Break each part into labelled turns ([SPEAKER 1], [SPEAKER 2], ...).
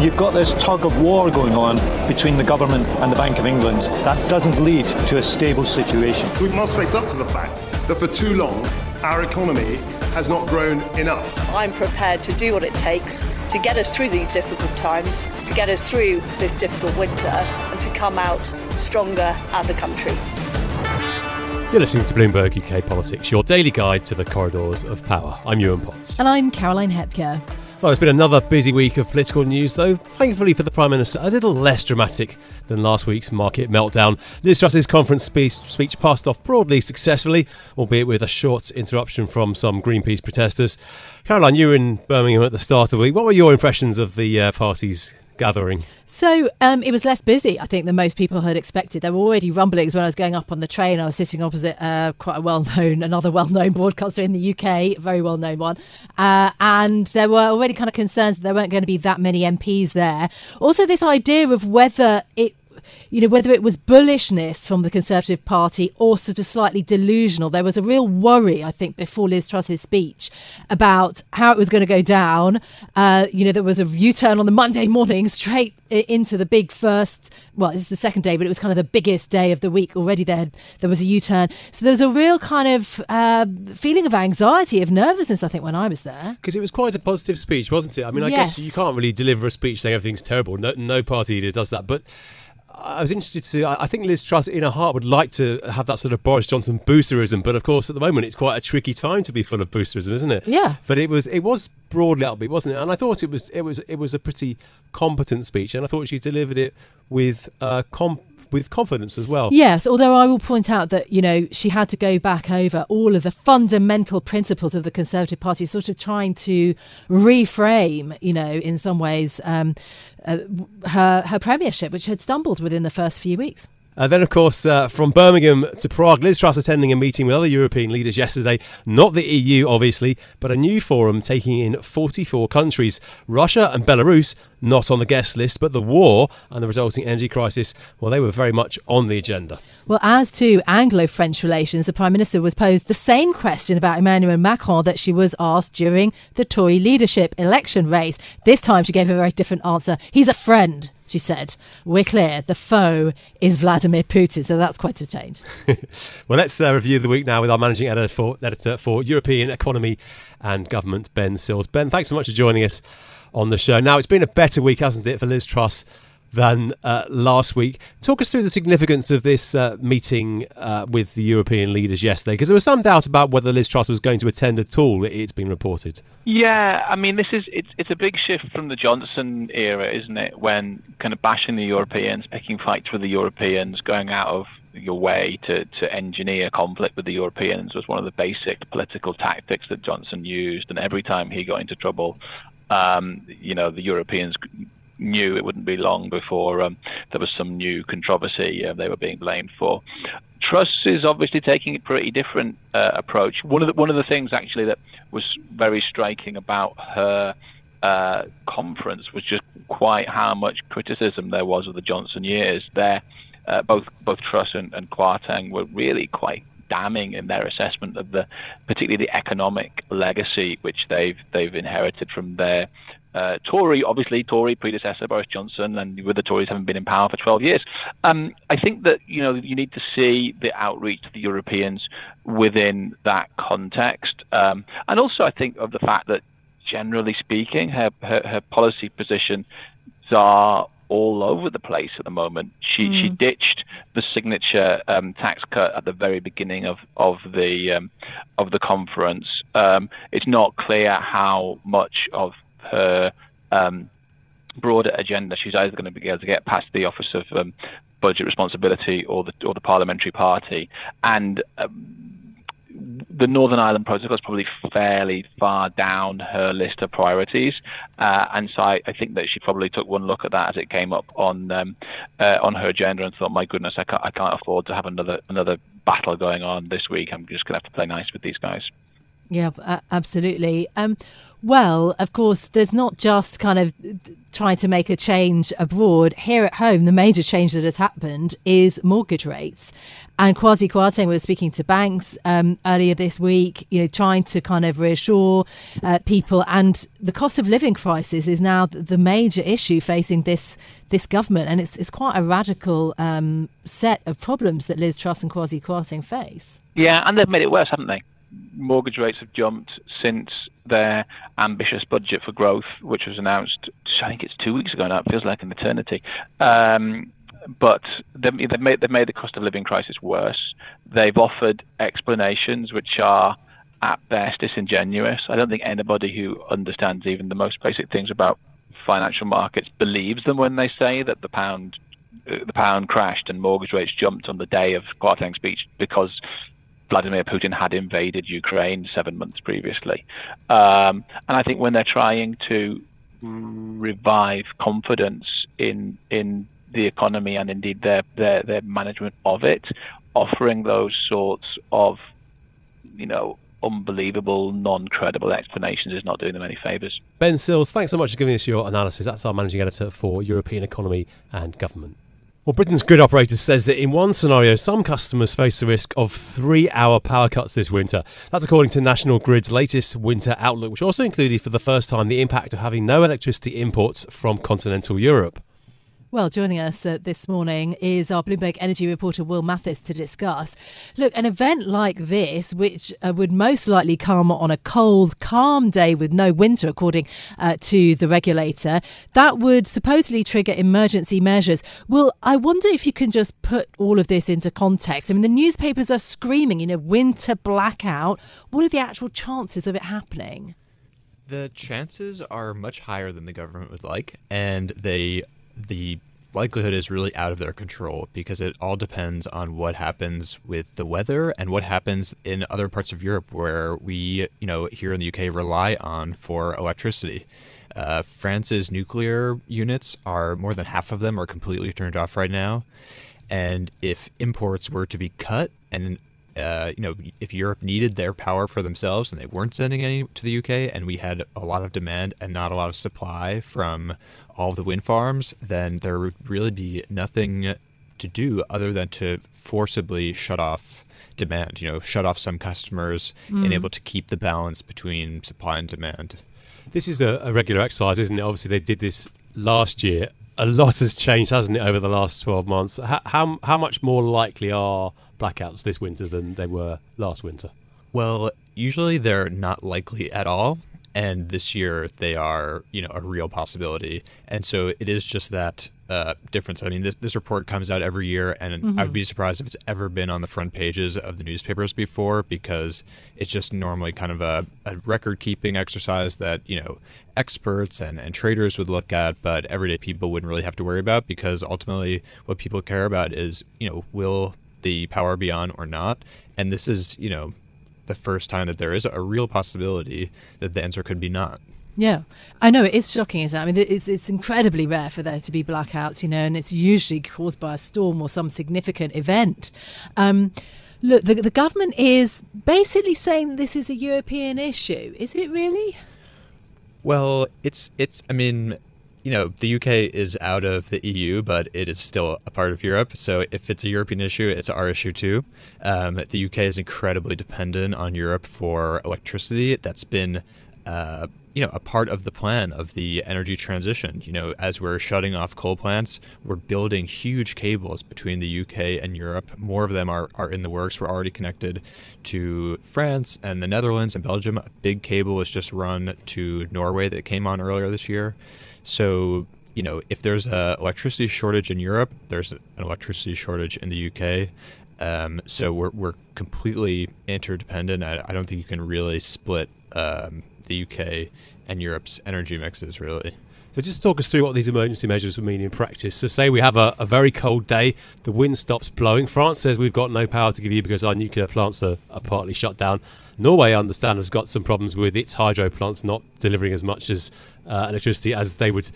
[SPEAKER 1] You've got this tug of war going on between the government and the Bank of England. That doesn't lead to a stable situation.
[SPEAKER 2] We must face up to the fact that for too long, our economy has not grown enough.
[SPEAKER 3] I'm prepared to do what it takes to get us through these difficult times, to get us through this difficult winter, and to come out stronger as a country.
[SPEAKER 4] You're listening to Bloomberg UK Politics, your daily guide to the corridors of power. I'm Yuan Potts.
[SPEAKER 5] And I'm Caroline Hepker.
[SPEAKER 4] Well, it's been another busy week of political news, though thankfully for the Prime Minister, a little less dramatic than last week's market meltdown. Liz Truss's conference speech, speech passed off broadly successfully, albeit with a short interruption from some Greenpeace protesters. Caroline, you were in Birmingham at the start of the week. What were your impressions of the uh, party's gathering?
[SPEAKER 5] So um, it was less busy, I think, than most people had expected. There were already rumblings when I was going up on the train. I was sitting opposite uh, quite a well-known, another well-known broadcaster in the UK, very well-known one, uh, and there were already kind of concerns that there weren't going to be that many MPs there. Also, this idea of whether it you know, whether it was bullishness from the Conservative Party or sort of slightly delusional. There was a real worry, I think, before Liz Truss's speech about how it was going to go down. Uh, you know, there was a U turn on the Monday morning straight into the big first well it's the second day but it was kind of the biggest day of the week already there there was a u-turn so there was a real kind of uh, feeling of anxiety of nervousness i think when i was there
[SPEAKER 4] because it was quite a positive speech wasn't it i mean i
[SPEAKER 5] yes.
[SPEAKER 4] guess you can't really deliver a speech saying everything's terrible no, no party leader does that but I was interested to. I think Liz Truss, in her heart, would like to have that sort of Boris Johnson boosterism, but of course, at the moment, it's quite a tricky time to be full of boosterism, isn't it?
[SPEAKER 5] Yeah.
[SPEAKER 4] But it was it was broadly upbeat, wasn't it? And I thought it was it was it was a pretty competent speech, and I thought she delivered it with uh, comp- with confidence as well.
[SPEAKER 5] Yes, although I will point out that, you know, she had to go back over all of the fundamental principles of the Conservative Party, sort of trying to reframe, you know, in some ways, um, uh, her, her premiership, which had stumbled within the first few weeks.
[SPEAKER 4] Uh, then, of course, uh, from Birmingham to Prague, Liz Truss attending a meeting with other European leaders yesterday. Not the EU, obviously, but a new forum taking in 44 countries. Russia and Belarus not on the guest list, but the war and the resulting energy crisis, well, they were very much on the agenda.
[SPEAKER 5] Well, as to Anglo French relations, the Prime Minister was posed the same question about Emmanuel Macron that she was asked during the Tory leadership election race. This time she gave a very different answer. He's a friend she said. We're clear, the foe is Vladimir Putin, so that's quite a change.
[SPEAKER 4] well, let's uh, review the week now with our managing editor for, editor for European Economy and Government, Ben Sills. Ben, thanks so much for joining us on the show. Now, it's been a better week, hasn't it, for Liz Truss than uh, last week. Talk us through the significance of this uh, meeting uh, with the European leaders yesterday, because there was some doubt about whether Liz Truss was going to attend at all. It's been reported.
[SPEAKER 6] Yeah, I mean, this is it's it's a big shift from the Johnson era, isn't it? When kind of bashing the Europeans, picking fights with the Europeans, going out of your way to, to engineer conflict with the Europeans was one of the basic political tactics that Johnson used. And every time he got into trouble, um, you know, the Europeans knew it wouldn't be long before um, there was some new controversy uh, they were being blamed for. Truss is obviously taking a pretty different uh, approach. One of the one of the things actually that was very striking about her uh, conference was just quite how much criticism there was of the Johnson years. There, uh, both both Truss and, and Kwarteng were really quite damning in their assessment of the, particularly the economic legacy which they've they've inherited from their uh, Tory, obviously Tory predecessor Boris Johnson, and with the Tories having been in power for 12 years. Um, I think that you know you need to see the outreach to the Europeans within that context, um, and also I think of the fact that generally speaking, her her, her policy positions are all over the place at the moment. She mm. she ditched the signature um, tax cut at the very beginning of of the um, of the conference. Um, it's not clear how much of her um, broader agenda she's either going to be able to get past the Office of um, Budget Responsibility or the or the Parliamentary Party, and um, the Northern Ireland Protocol is probably fairly far down her list of priorities, uh, and so I, I, think that she probably took one look at that as it came up on um, uh, on her agenda and thought, "My goodness, I can't, I can't afford to have another another battle going on this week. I'm just going to have to play nice with these guys."
[SPEAKER 5] Yeah, absolutely. Um, well, of course, there's not just kind of trying to make a change abroad. Here at home, the major change that has happened is mortgage rates. And Kwasi Kwarteng was speaking to banks um, earlier this week, you know, trying to kind of reassure uh, people. And the cost of living crisis is now the major issue facing this this government, and it's it's quite a radical um, set of problems that Liz Truss and Kwasi Kwarteng face.
[SPEAKER 6] Yeah, and they've made it worse, haven't they? Mortgage rates have jumped since their ambitious budget for growth, which was announced, I think it's two weeks ago now. It feels like an eternity. Um, but they've, made, they've made the cost of living crisis worse. They've offered explanations which are at best disingenuous. I don't think anybody who understands even the most basic things about financial markets believes them when they say that the pound the pound crashed and mortgage rates jumped on the day of Kwarteng's speech because Vladimir Putin had invaded Ukraine seven months previously. Um, and I think when they're trying to revive confidence in in the economy and indeed their, their, their management of it, offering those sorts of, you know, unbelievable, non-credible explanations is not doing them any favours.
[SPEAKER 4] Ben Sills, thanks so much for giving us your analysis. That's our managing editor for European economy and government. Well, Britain's grid operator says that in one scenario, some customers face the risk of three hour power cuts this winter. That's according to National Grid's latest winter outlook, which also included for the first time the impact of having no electricity imports from continental Europe.
[SPEAKER 5] Well, joining us uh, this morning is our Bloomberg energy reporter Will Mathis to discuss. Look, an event like this, which uh, would most likely come on a cold, calm day with no winter, according uh, to the regulator, that would supposedly trigger emergency measures. Well, I wonder if you can just put all of this into context. I mean, the newspapers are screaming, you know, winter blackout. What are the actual chances of it happening?
[SPEAKER 7] The chances are much higher than the government would like, and they the likelihood is really out of their control because it all depends on what happens with the weather and what happens in other parts of Europe where we, you know, here in the UK rely on for electricity. Uh, France's nuclear units are more than half of them are completely turned off right now. And if imports were to be cut and uh, you know, if Europe needed their power for themselves and they weren't sending any to the UK, and we had a lot of demand and not a lot of supply from all of the wind farms, then there would really be nothing to do other than to forcibly shut off demand. You know, shut off some customers mm. and able to keep the balance between supply and demand.
[SPEAKER 4] This is a, a regular exercise, isn't it? Obviously, they did this last year. A lot has changed, hasn't it, over the last twelve months? How how, how much more likely are blackouts this winter than they were last winter?
[SPEAKER 7] Well, usually they're not likely at all. And this year they are, you know, a real possibility. And so it is just that uh, difference. I mean, this, this report comes out every year, and mm-hmm. I would be surprised if it's ever been on the front pages of the newspapers before because it's just normally kind of a, a record keeping exercise that, you know, experts and, and traders would look at, but everyday people wouldn't really have to worry about because ultimately what people care about is, you know, will the power be on or not. And this is, you know, the first time that there is a real possibility that the answer could be not.
[SPEAKER 5] Yeah, I know it is shocking, isn't it? I mean, it's it's incredibly rare for there to be blackouts, you know, and it's usually caused by a storm or some significant event. Um, look, the, the government is basically saying this is a European issue. Is it really?
[SPEAKER 7] Well, it's it's. I mean, you know, the UK is out of the EU, but it is still a part of Europe. So if it's a European issue, it's our issue too. Um, the UK is incredibly dependent on Europe for electricity. That's been, uh, you know, a part of the plan of the energy transition. You know, as we're shutting off coal plants, we're building huge cables between the UK and Europe. More of them are, are in the works. We're already connected to France and the Netherlands and Belgium. A big cable was just run to Norway that came on earlier this year. So, you know, if there's an electricity shortage in Europe, there's an electricity shortage in the UK. Um, so we're, we're completely interdependent. I, I, don't think you can really split um, the UK and Europe's energy mixes, really.
[SPEAKER 4] So just talk us through what these emergency measures would mean in practice. So, say we have a, a very cold day, the wind stops blowing. France says we've got no power to give you because our nuclear plants are, are partly shut down. Norway, I understand, has got some problems with its hydro plants not delivering as much as uh, electricity as they would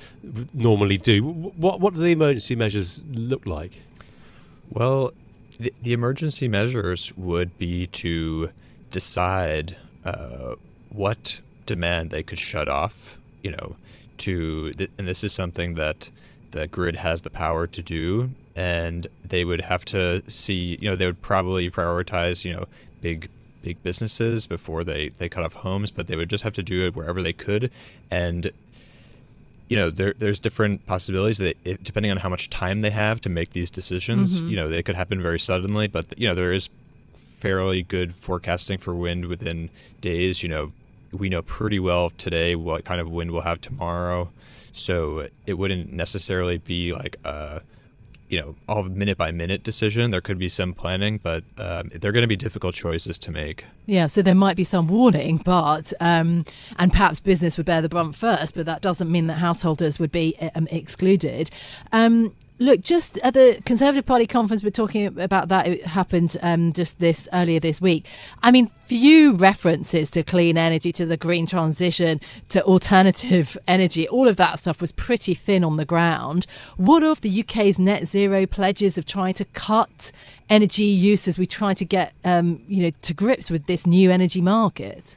[SPEAKER 4] normally do. What what do the emergency measures look like?
[SPEAKER 7] Well, the, the emergency measures would be to decide uh, what demand they could shut off. You know, to and this is something that the grid has the power to do, and they would have to see. You know, they would probably prioritize. You know, big big businesses before they they cut off homes, but they would just have to do it wherever they could, and you know there there's different possibilities that it, depending on how much time they have to make these decisions, mm-hmm. you know they could happen very suddenly, but you know there is fairly good forecasting for wind within days. You know we know pretty well today what kind of wind we'll have tomorrow, so it wouldn't necessarily be like a you know all minute by minute decision. There could be some planning, but um, they're going to be difficult choices to make.
[SPEAKER 5] Yeah, so there might be some warning, but um, and perhaps business would bear the brunt first, but that doesn't mean that householders would be um, excluded. Um, Look, just at the Conservative Party conference, we're talking about that. It happened um, just this earlier this week. I mean, few references to clean energy, to the green transition, to alternative energy. All of that stuff was pretty thin on the ground. What of the UK's net zero pledges of trying to cut energy use as we try to get, um, you know, to grips with this new energy market?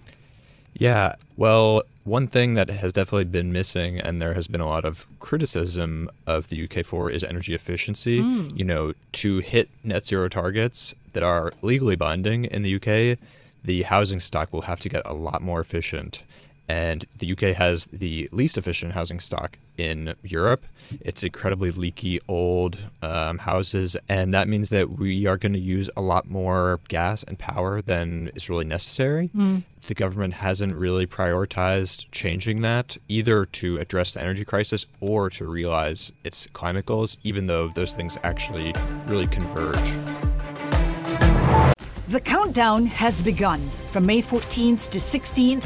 [SPEAKER 7] Yeah, well, one thing that has definitely been missing, and there has been a lot of criticism of the UK for, is energy efficiency. Mm. You know, to hit net zero targets that are legally binding in the UK, the housing stock will have to get a lot more efficient. And the UK has the least efficient housing stock in Europe. It's incredibly leaky, old um, houses, and that means that we are going to use a lot more gas and power than is really necessary. Mm. The government hasn't really prioritized changing that, either to address the energy crisis or to realize its climate goals, even though those things actually really converge.
[SPEAKER 8] The countdown has begun. From May 14th to 16th,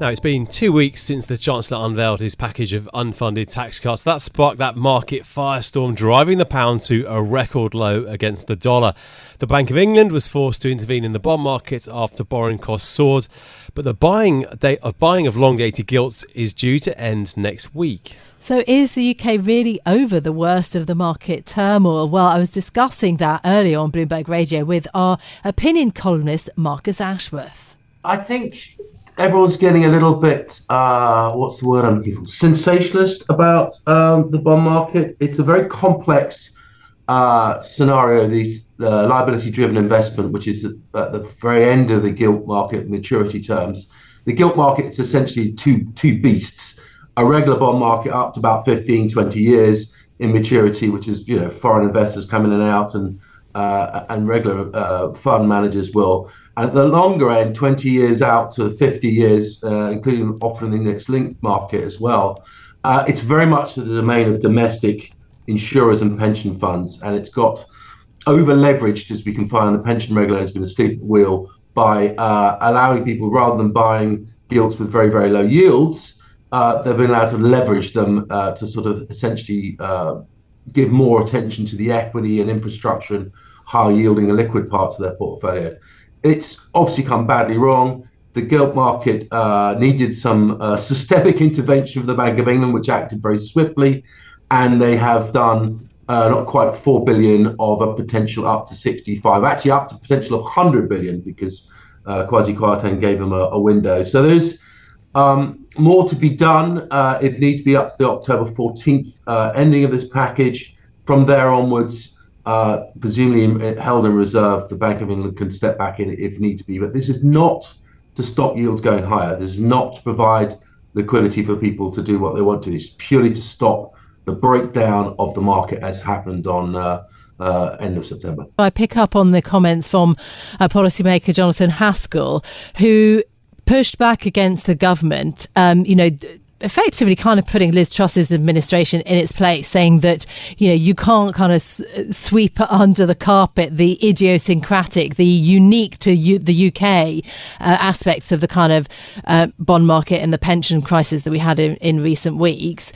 [SPEAKER 4] Now, it's been two weeks since the Chancellor unveiled his package of unfunded tax cuts. That sparked that market firestorm, driving the pound to a record low against the dollar. The Bank of England was forced to intervene in the bond market after borrowing costs soared, but the buying of buying of long dated gilts is due to end next week.
[SPEAKER 5] So, is the UK really over the worst of the market turmoil? Well, I was discussing that earlier on Bloomberg Radio with our opinion columnist, Marcus Ashworth.
[SPEAKER 9] I think everyone's getting a little bit uh, what's the word I'm looking for? Sensationalist about um, the bond market. It's a very complex uh, scenario. These uh, liability-driven investment, which is at the very end of the gilt market maturity terms. The gilt market is essentially two two beasts. A regular bond market up to about 15, 20 years in maturity, which is you know foreign investors coming in and out, and uh, and regular uh, fund managers will at the longer end, 20 years out to 50 years, uh, including often the index linked market as well, uh, it's very much the domain of domestic insurers and pension funds. And it's got over leveraged, as we can find, the pension regulator has been asleep at the wheel by uh, allowing people, rather than buying gilts with very, very low yields, uh, they've been allowed to leverage them uh, to sort of essentially uh, give more attention to the equity and infrastructure and high yielding and liquid parts of their portfolio it's obviously come badly wrong. The gilt market uh, needed some uh, systemic intervention of the Bank of England, which acted very swiftly. and they have done uh, not quite four billion of a potential up to 65, actually up to potential of 100 billion because uh, Kwasi Kwarteng gave them a, a window. So there's um, more to be done. Uh, it needs to be up to the October 14th uh, ending of this package. From there onwards, uh, presumably held in reserve, the Bank of England can step back in if needs be. But this is not to stop yields going higher. This is not to provide liquidity for people to do what they want to. It's purely to stop the breakdown of the market as happened on uh, uh, end of September.
[SPEAKER 5] I pick up on the comments from uh, policymaker Jonathan Haskel, who pushed back against the government. Um, you know effectively kind of putting Liz Truss's administration in its place, saying that you know you can't kind of s- sweep under the carpet the idiosyncratic, the unique to U- the UK uh, aspects of the kind of uh, bond market and the pension crisis that we had in, in recent weeks.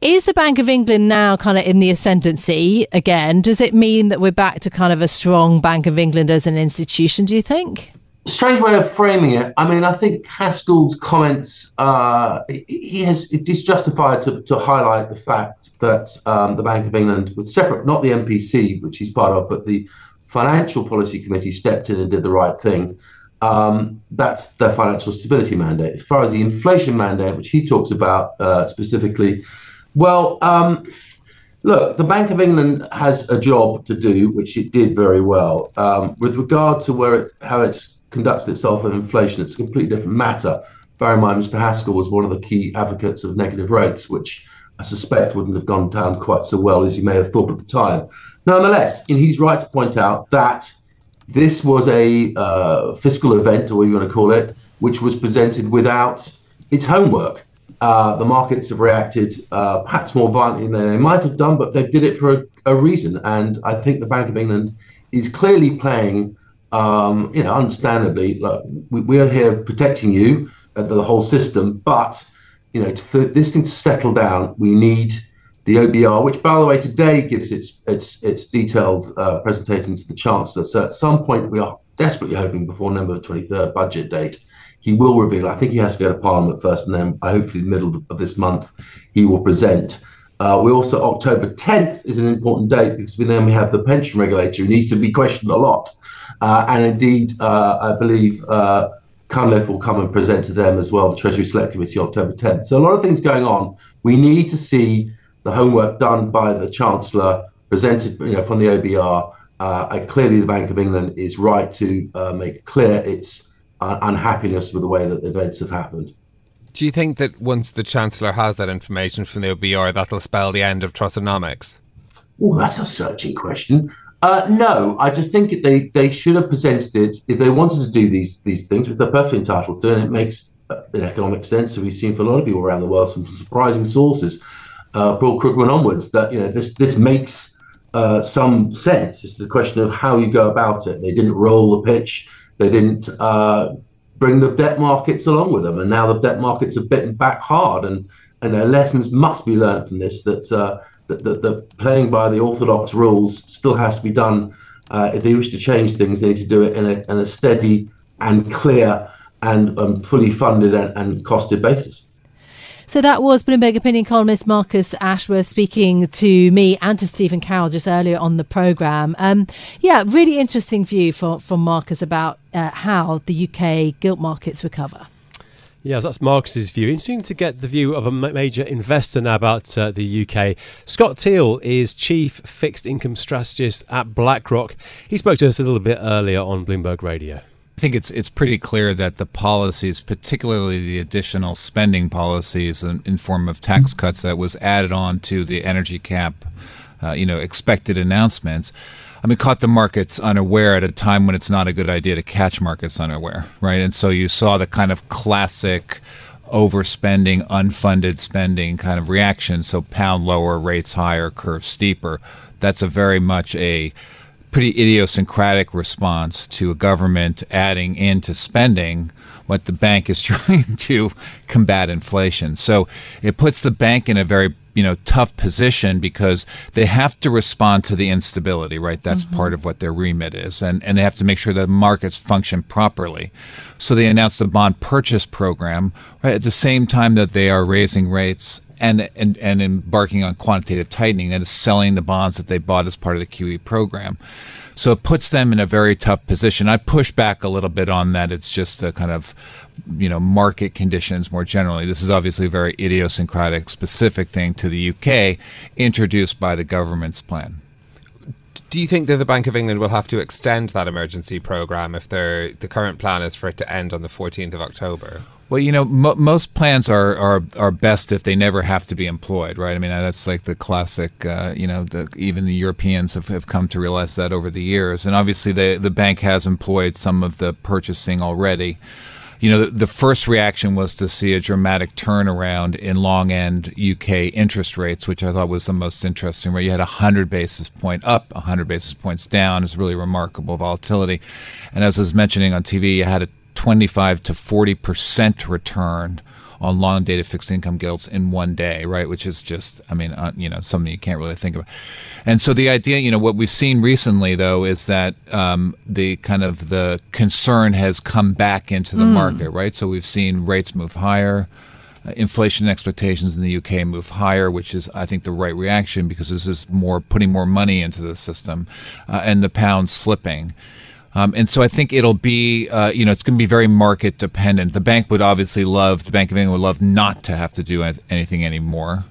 [SPEAKER 5] Is the Bank of England now kind of in the ascendancy again? Does it mean that we're back to kind of a strong Bank of England as an institution? Do you think?
[SPEAKER 9] Strange way of framing it. I mean, I think Haskel's comments, uh, he has it is justified to, to highlight the fact that um, the Bank of England was separate, not the MPC, which he's part of, but the Financial Policy Committee stepped in and did the right thing. Um, that's their financial stability mandate. As far as the inflation mandate, which he talks about uh, specifically, well, um, look, the Bank of England has a job to do, which it did very well. Um, with regard to where it, how it's conducted itself on inflation. It's a completely different matter. Bear in mind, Mr. Haskel was one of the key advocates of negative rates, which I suspect wouldn't have gone down quite so well as you may have thought at the time. Nonetheless, he's right to point out that this was a uh, fiscal event, or what you want to call it, which was presented without its homework. Uh, the markets have reacted uh, perhaps more violently than they might have done, but they did it for a, a reason. And I think the Bank of England is clearly playing um, you know, understandably, like we, we are here protecting you, uh, the, the whole system, but you know, to, for this thing to settle down, we need the OBR, which, by the way, today gives its its its detailed uh, presentation to the Chancellor. So at some point, we are desperately hoping before November 23rd budget date, he will reveal. I think he has to go to Parliament first, and then hopefully the middle of this month, he will present. Uh, we also October 10th is an important date because then we have the pension regulator who needs to be questioned a lot. Uh, and indeed, uh, I believe uh, Cunliffe will come and present to them as well, the Treasury Select Committee, October 10th. So a lot of things going on. We need to see the homework done by the Chancellor, presented you know, from the OBR. Uh, clearly, the Bank of England is right to uh, make clear its uh, unhappiness with the way that the events have happened.
[SPEAKER 10] Do you think that once the Chancellor has that information from the OBR, that'll spell the end of Trussonomics?
[SPEAKER 9] Oh, that's a searching question. Uh, no, I just think they, they should have presented it if they wanted to do these these things, which they're perfectly entitled to, and it makes uh, an economic sense. So we've seen for a lot of people around the world from surprising sources, uh, Paul Krugman onwards, that you know this this makes uh, some sense. It's the question of how you go about it. They didn't roll the pitch. They didn't uh, bring the debt markets along with them, and now the debt markets are bitten back hard, and and lessons must be learned from this. That the, the, playing by the orthodox rules still has to be done. Uh, if they wish to change things, they need to do it in a, in a steady and clear and um, fully funded and, and costed basis.
[SPEAKER 5] So that was Bloomberg opinion columnist Marcus Ashworth speaking to me and to Stephen Carroll just earlier on the programme. Um, yeah, really interesting view from, from Marcus about uh, how the UK gilt markets recover.
[SPEAKER 4] Yeah, that's Marcus's view. Interesting to get the view of a major investor now about uh, the UK. Scott Thiel is chief fixed income strategist at BlackRock. He spoke to us a little bit earlier on Bloomberg Radio.
[SPEAKER 11] I think it's it's pretty clear that the policies, particularly the additional spending policies in, in form of tax cuts that was added on to the energy cap, uh, you know, expected announcements, I mean, caught the markets unaware at a time when it's not a good idea to catch markets unaware, right? And so you saw the kind of classic overspending, unfunded spending kind of reaction. So pound lower, rates higher, curve steeper. That's a very much a pretty idiosyncratic response to a government adding into spending what the bank is trying to combat inflation. So it puts the bank in a very you know tough position because they have to respond to the instability right that's mm-hmm. part of what their remit is and and they have to make sure that markets function properly so they announced a bond purchase program right at the same time that they are raising rates and, and and embarking on quantitative tightening, that is selling the bonds that they bought as part of the QE program. So it puts them in a very tough position. I push back a little bit on that. It's just a kind of, you know, market conditions more generally. This is obviously a very idiosyncratic, specific thing to the UK, introduced by the government's plan.
[SPEAKER 10] Do you think that the Bank of England will have to extend that emergency program if the current plan is for it to end on the 14th of October?
[SPEAKER 11] Well, you know, most plans are, are are best if they never have to be employed, right? I mean, that's like the classic. Uh, you know, the, even the Europeans have, have come to realize that over the years, and obviously the the bank has employed some of the purchasing already. You know, the, the first reaction was to see a dramatic turnaround in long end UK interest rates, which I thought was the most interesting. Where you had a hundred basis point up, a hundred basis points down, is really remarkable volatility. And as I was mentioning on TV, you had a 25 to 40 percent return on long dated fixed income gilts in one day, right? Which is just, I mean, uh, you know, something you can't really think about. And so the idea, you know, what we've seen recently though is that um, the kind of the concern has come back into the mm. market, right? So we've seen rates move higher. Uh, inflation expectations in the UK move higher, which is, I think, the right reaction because this is more putting more money into the system, uh, and the pound slipping. Um, and so I think it'll be, uh, you know, it's going to be very market dependent. The bank would obviously love, the Bank of England would love not to have to do anything anymore.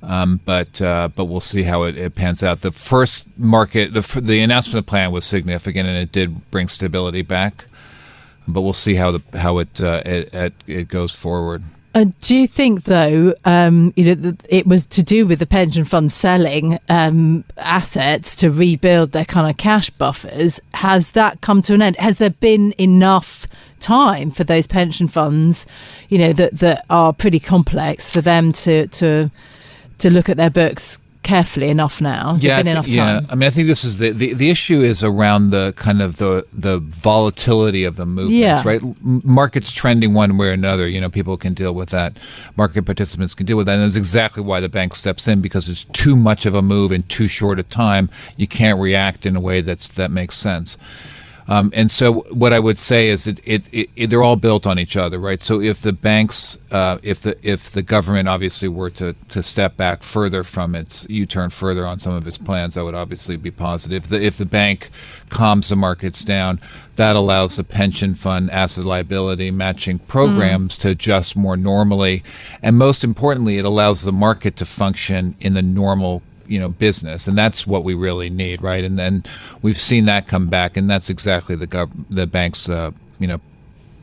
[SPEAKER 11] Um, but uh, but we'll see how it, it, pans out. The first market, the, the announcement plan was significant, and it did bring stability back. But we'll see how the how it uh, it, it, it goes forward.
[SPEAKER 5] Uh, do you think, though, um, you know, it was to do with the pension funds selling um, assets to rebuild their kind of cash buffers? Has that come to an end? Has there been enough time for those pension funds, you know, that that are pretty complex for them to to to look at their books carefully enough now? Has yeah, enough yeah.
[SPEAKER 11] I mean, I think this is the, the the issue is around the kind of the the volatility of the movements, yeah. right? Markets trending one way or another. You know, people can deal with that. Market participants can deal with that, and that's exactly why the bank steps in because it's too much of a move in too short a time. You can't react in a way that's that makes sense. Um, and so, what I would say is that it, it, it, they're all built on each other, right? So, if the banks, uh, if the if the government obviously were to, to step back further from its U-turn further on some of its plans, that would obviously be positive. If the, if the bank calms the markets down, that allows the pension fund asset liability matching programs mm. to adjust more normally, and most importantly, it allows the market to function in the normal you know business, and that's what we really need, right? And then we've seen that come back, and that's exactly the gov- the bank's uh, you know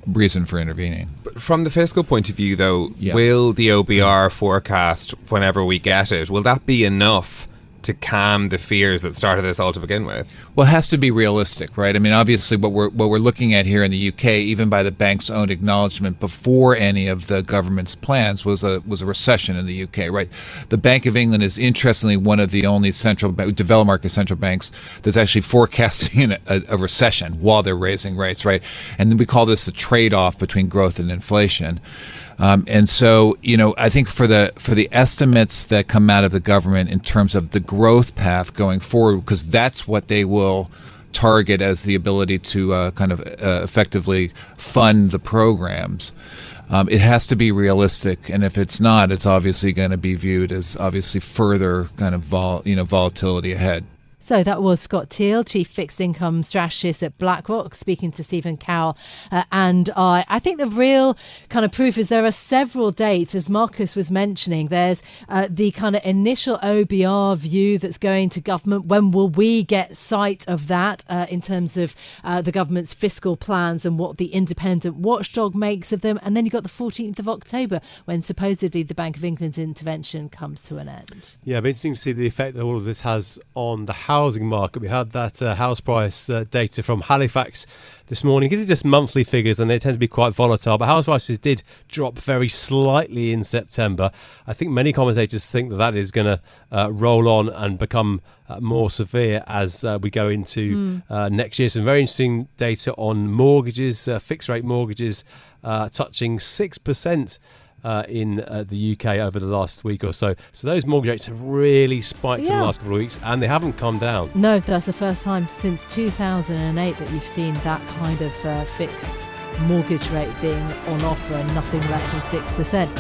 [SPEAKER 11] reason for intervening.
[SPEAKER 10] But from the fiscal point of view, though, yeah. will the OBR forecast, whenever we get it, will that be enough? To calm the fears that started this all to begin with?
[SPEAKER 11] Well, it has to be realistic, right? I mean, obviously, what we're what we're looking at here in the UK, even by the bank's own acknowledgement before any of the government's plans, was a was a recession in the UK, right? The Bank of England is interestingly one of the only central developed market central banks that's actually forecasting a, a recession while they're raising rates, right? And then we call this the trade-off between growth and inflation. Um, and so, you know, I think for the for the estimates that come out of the government in terms of the growth path going forward, because that's what they will target as the ability to uh, kind of uh, effectively fund the programs. Um, it has to be realistic, and if it's not, it's obviously going to be viewed as obviously further kind of vol- you know volatility ahead.
[SPEAKER 5] So that was Scott Thiel, Chief Fixed Income Strategist at BlackRock, speaking to Stephen Carroll. Uh, and I, I think the real kind of proof is there are several dates, as Marcus was mentioning. There's uh, the kind of initial OBR view that's going to government. When will we get sight of that uh, in terms of uh, the government's fiscal plans and what the independent watchdog makes of them? And then you've got the 14th of October, when supposedly the Bank of England's intervention comes to an end.
[SPEAKER 4] Yeah, it'll be interesting to see the effect that all of this has on the House housing market. We had that uh, house price uh, data from Halifax this morning. These are just monthly figures and they tend to be quite volatile. But house prices did drop very slightly in September. I think many commentators think that that is going to uh, roll on and become uh, more severe as uh, we go into mm. next year. Some very interesting data on mortgages, uh, fixed rate mortgages touching 6% uh, in uh, the UK over the last week or so. So those mortgage rates have really spiked yeah. in the last couple of weeks, and they haven't come down.
[SPEAKER 5] No, that's the first time since 2008 that you've seen that kind of uh, fixed mortgage rate being on offer, nothing less than six percent.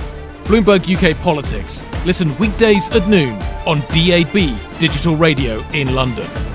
[SPEAKER 12] Bloomberg UK Politics. Listen weekdays at noon on DAB Digital Radio in London.